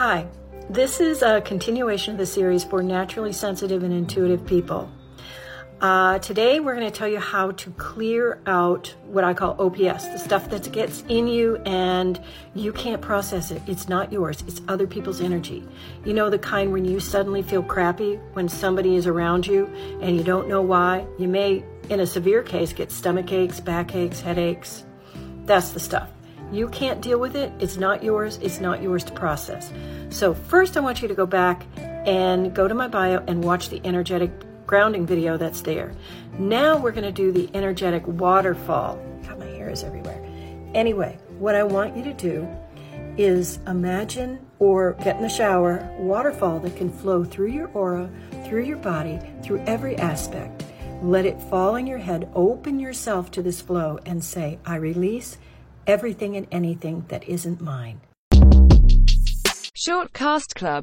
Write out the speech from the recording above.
Hi, this is a continuation of the series for naturally sensitive and intuitive people. Uh, today, we're going to tell you how to clear out what I call OPS, the stuff that gets in you and you can't process it. It's not yours, it's other people's energy. You know, the kind when you suddenly feel crappy when somebody is around you and you don't know why. You may, in a severe case, get stomach aches, back aches, headaches. That's the stuff. You can't deal with it. It's not yours. It's not yours to process. So, first, I want you to go back and go to my bio and watch the energetic grounding video that's there. Now we're going to do the energetic waterfall. God, my hair is everywhere. Anyway, what I want you to do is imagine or get in the shower waterfall that can flow through your aura, through your body, through every aspect. Let it fall in your head. Open yourself to this flow and say, I release everything and anything that isn't mine. Shortcast Club